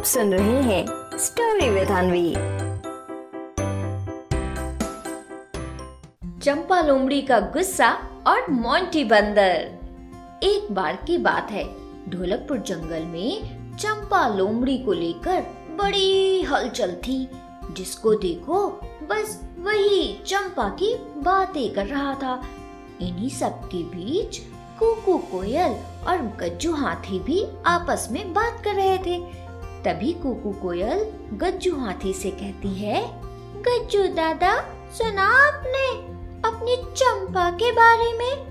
आप सुन रहे हैं स्टोरी विद अनवी चंपा लोमड़ी का गुस्सा और मोंटी बंदर। एक बार की बात है, ढोलकपुर जंगल में चंपा लोमड़ी को लेकर बड़ी हलचल थी, जिसको देखो बस वही चंपा की बातें कर रहा था। इन्हीं सब के बीच कुकू कोयल और गज्जू हाथी भी आपस में बात कर रहे थे। तभी कुकू कोयल गज्जू हाथी से कहती है, गज्जू दादा, सुना आपने अपनी चंपा के बारे में?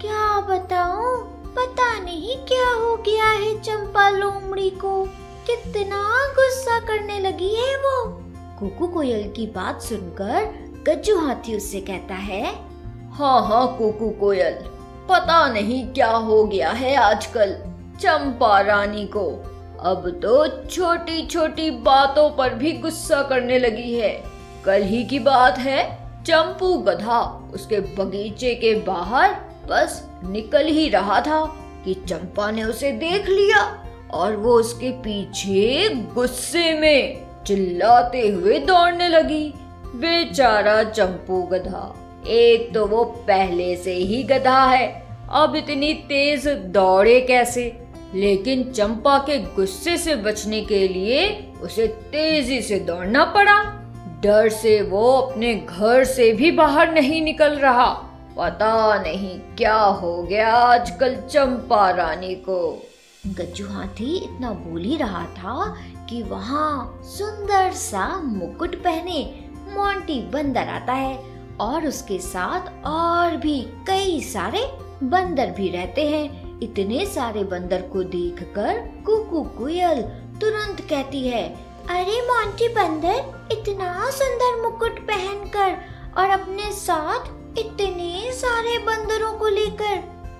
क्या बताऊँ? पता नहीं क्या हो गया है चंपा लोमड़ी को। कितना गुस्सा करने लगी है वो। कुकू कोयल की बात सुनकर गज्जू हाथी उससे कहता है हाँ हाँ कुकू कोयल, पता नहीं क्या हो गया है आजकल चंपा रानी को। अब तो छोटी छोटी बातों पर भी गुस्सा करने लगी है। कल ही की बात है, चंपू गधा। उसके बगीचे के बाहर बस निकल ही रहा था कि चंपा ने उसे देख लिया और वो उसके पीछे गुस्से में चिल्लाते हुए दौड़ने लगी। बेचारा चंपू गधा, एक तो वो पहले से ही गधा है। अब इतनी तेज दौड़े कैसे? लेकिन चंपा के गुस्से से बचने के लिए उसे तेज़ी से दौड़ना पड़ा। डर से वो अपने घर से भी बाहर नहीं निकल रहा। पता नहीं क्या हो गया आजकल चंपा रानी को। गज्जू हाथी इतना बोल ही रहा था कि वहाँ सुंदर सा मुकुट पहने मोंटी बंदर आता है और उसके साथ और भी कई सारे बंदर भी रहते हैं। इतने सारे बंदर को देखकर कुकू कोयल तुरंत कहती है, अरे मोंटी बंदर, इतना सुंदर मुकुट पहनकर और अपने साथ इतने सारे बंदरों को लेकर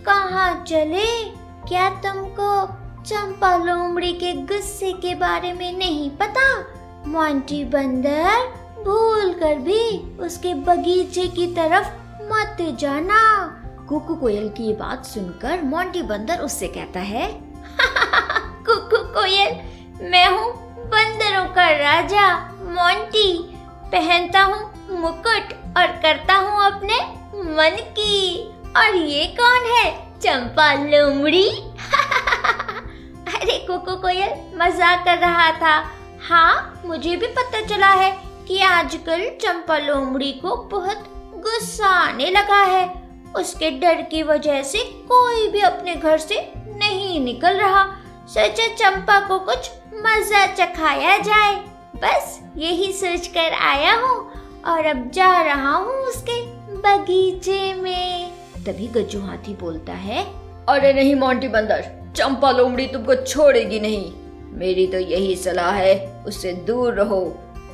कहाँ चले? क्या तुमको चंपा लोमड़ी के गुस्से के बारे में नहीं पता? मोंटी बंदर, भूल कर भी उसके बगीचे की तरफ़ मत जाना। कुकू कोयल की बात सुनकर मोंटी बंदर उससे कहता है, कुकू कोयल, मैं हूँ बंदरों का राजा मोंटी पहनता हूँ मुकुट और करता हूँ अपने मन की। और ये कौन है? चंपा लोमड़ी? अरे कुकू कोयल, मज़ाक कर रहा था। हाँ मुझे भी पता चला है कि आजकल चंपा लोमड़ी को बहुत गुस्सा आने लगा है। उसके डर की वजह से कोई भी अपने घर से नहीं निकल रहा। सोचा चंपा को कुछ मज़ा चखाया जाए। बस यही सोच कर आया हूँ और अब जा रहा हूँ उसके बगीचे में। तभी गज्जू हाथी बोलता है, अरे नहीं, मोंटी बंदर, चंपा लोमड़ी तुमको छोड़ेगी नहीं। मेरी तो यही सलाह है, उससे दूर रहो।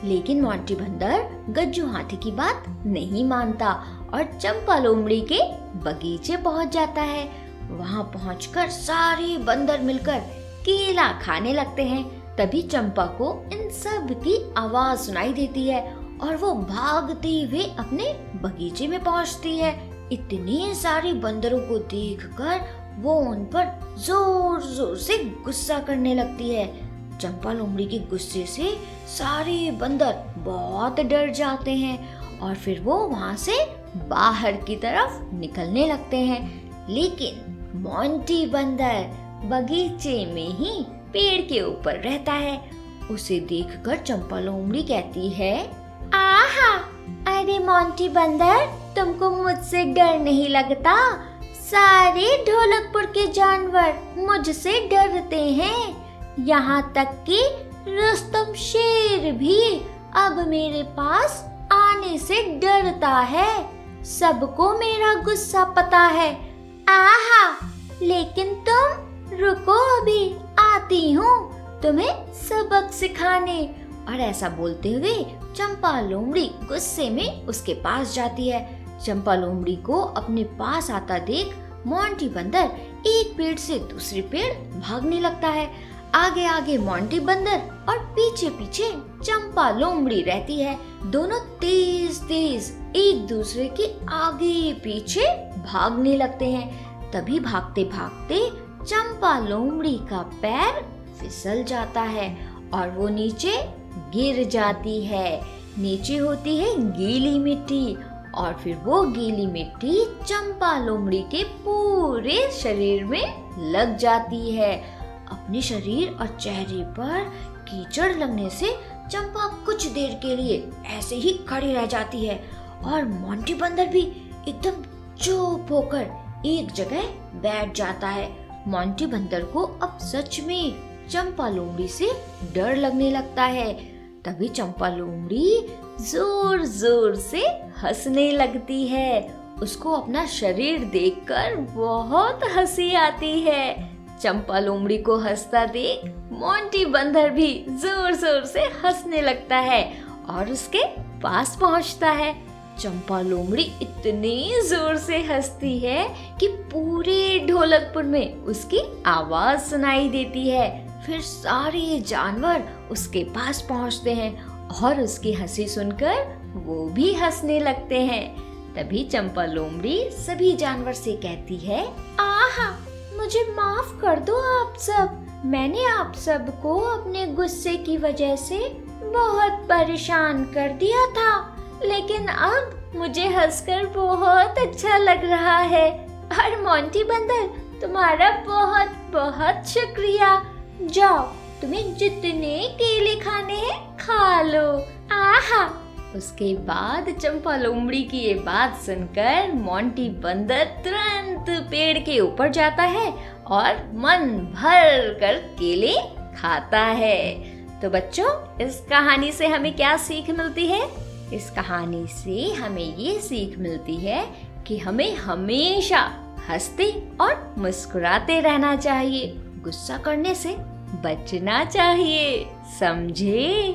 लेकिन मोंटी बंदर गज्जू हाथी की बात नहीं मानता और चंपा लोमड़ी के बगीचे पहुँच जाता है। वहाँ पहुंचकर सारे बंदर मिलकर केला खाने लगते हैं। तभी चंपा को इन सब की आवाज़ सुनाई देती है और वो भागते हुए अपने बगीचे में पहुँचती है। इतने सारे बंदरों को देखकर वो उन पर ज़ोर ज़ोर से गुस्सा करने लगती है। चंपा लोमड़ी के गुस्से से सारे बंदर बहुत डर जाते हैं और फिर वो वहाँ से बाहर की तरफ़ निकलने लगते हैं। लेकिन मोंटी बंदर बगीचे में ही पेड़ के ऊपर रहता है। उसे देखकर चंपा लोमड़ी कहती है, आहा! अरे मोंटी बंदर, तुमको मुझसे डर नहीं लगता? सारे ढोलकपुर के जानवर मुझसे डरते हैं। यहाँ तक कि रुस्तम शेर भी अब मेरे पास आने से डरता है। सबको मेरा गुस्सा पता है। आहा, लेकिन तुम रुको अभी, आती हूँ तुम्हें सबक सिखाने। और ऐसा बोलते हुए चंपा लोमड़ी गुस्से में उसके पास जाती है। चंपा लोमड़ी को अपने पास आता देख मोंटी बंदर एक पेड़ से दूसरे पेड़ भागने लगता है। आगे आगे मोंटी बंदर और पीछे पीछे चंपा लोमड़ी रहती है। दोनों तेज तेज एक दूसरे के आगे पीछे भागने लगते हैं। तभी भागते भागते चंपा लोमड़ी का पैर फिसल जाता है और वो नीचे गिर जाती है। नीचे होती है गीली मिट्टी और फिर वो गीली मिट्टी चंपा लोमड़ी के पूरे शरीर में लग जाती है। अपने शरीर और चेहरे पर कीचड़ लगने से चंपा कुछ देर के लिए ऐसे ही खड़ी रह जाती है और मोंटी बंदर भी एकदम चुप होकर एक जगह बैठ जाता है। मोंटी बंदर को अब सच में चंपा लोमड़ी से डर लगने लगता है। तभी चंपा लोमड़ी ज़ोर ज़ोर से हंसने लगती है। उसको अपना शरीर देखकर बहुत हँसी आती है। चंपा लोमड़ी को हंसता देख मोंटी बंदर भी ज़ोर ज़ोर से हंसने लगता है और उसके पास पहुँचता है। चंपा लोमड़ी इतनी ज़ोर से हंसती है कि पूरे ढोलकपुर में उसकी आवाज़ सुनाई देती है। फिर सारे जानवर उसके पास पहुँचते हैं और उसकी हँसी सुनकर वो भी हंसने लगते हैं। तभी चंपा लोमड़ी सभी जानवर से कहती है, आहा मुझे माफ़ कर दो आप सब। मैंने आप सबको अपने गुस्से की वजह से बहुत परेशान कर दिया था। लेकिन अब मुझे हंसकर बहुत अच्छा लग रहा है। और मोंटी बंदर, तुम्हारा बहुत बहुत शुक्रिया। जाओ, तुम्हें जितने केले खाने हैं खा लो। आहा! उसके बाद चंपा लोमड़ी की ये बात सुनकर मोंटी बंदर तुरंत पेड़ के ऊपर जाता है और मन भर कर केले खाता है। तो बच्चों, इस कहानी से हमें क्या सीख मिलती है? इस कहानी से हमें ये सीख मिलती है कि हमें हमेशा हँसते और मुस्कुराते रहना चाहिए। गुस्सा करने से बचना चाहिए, समझे?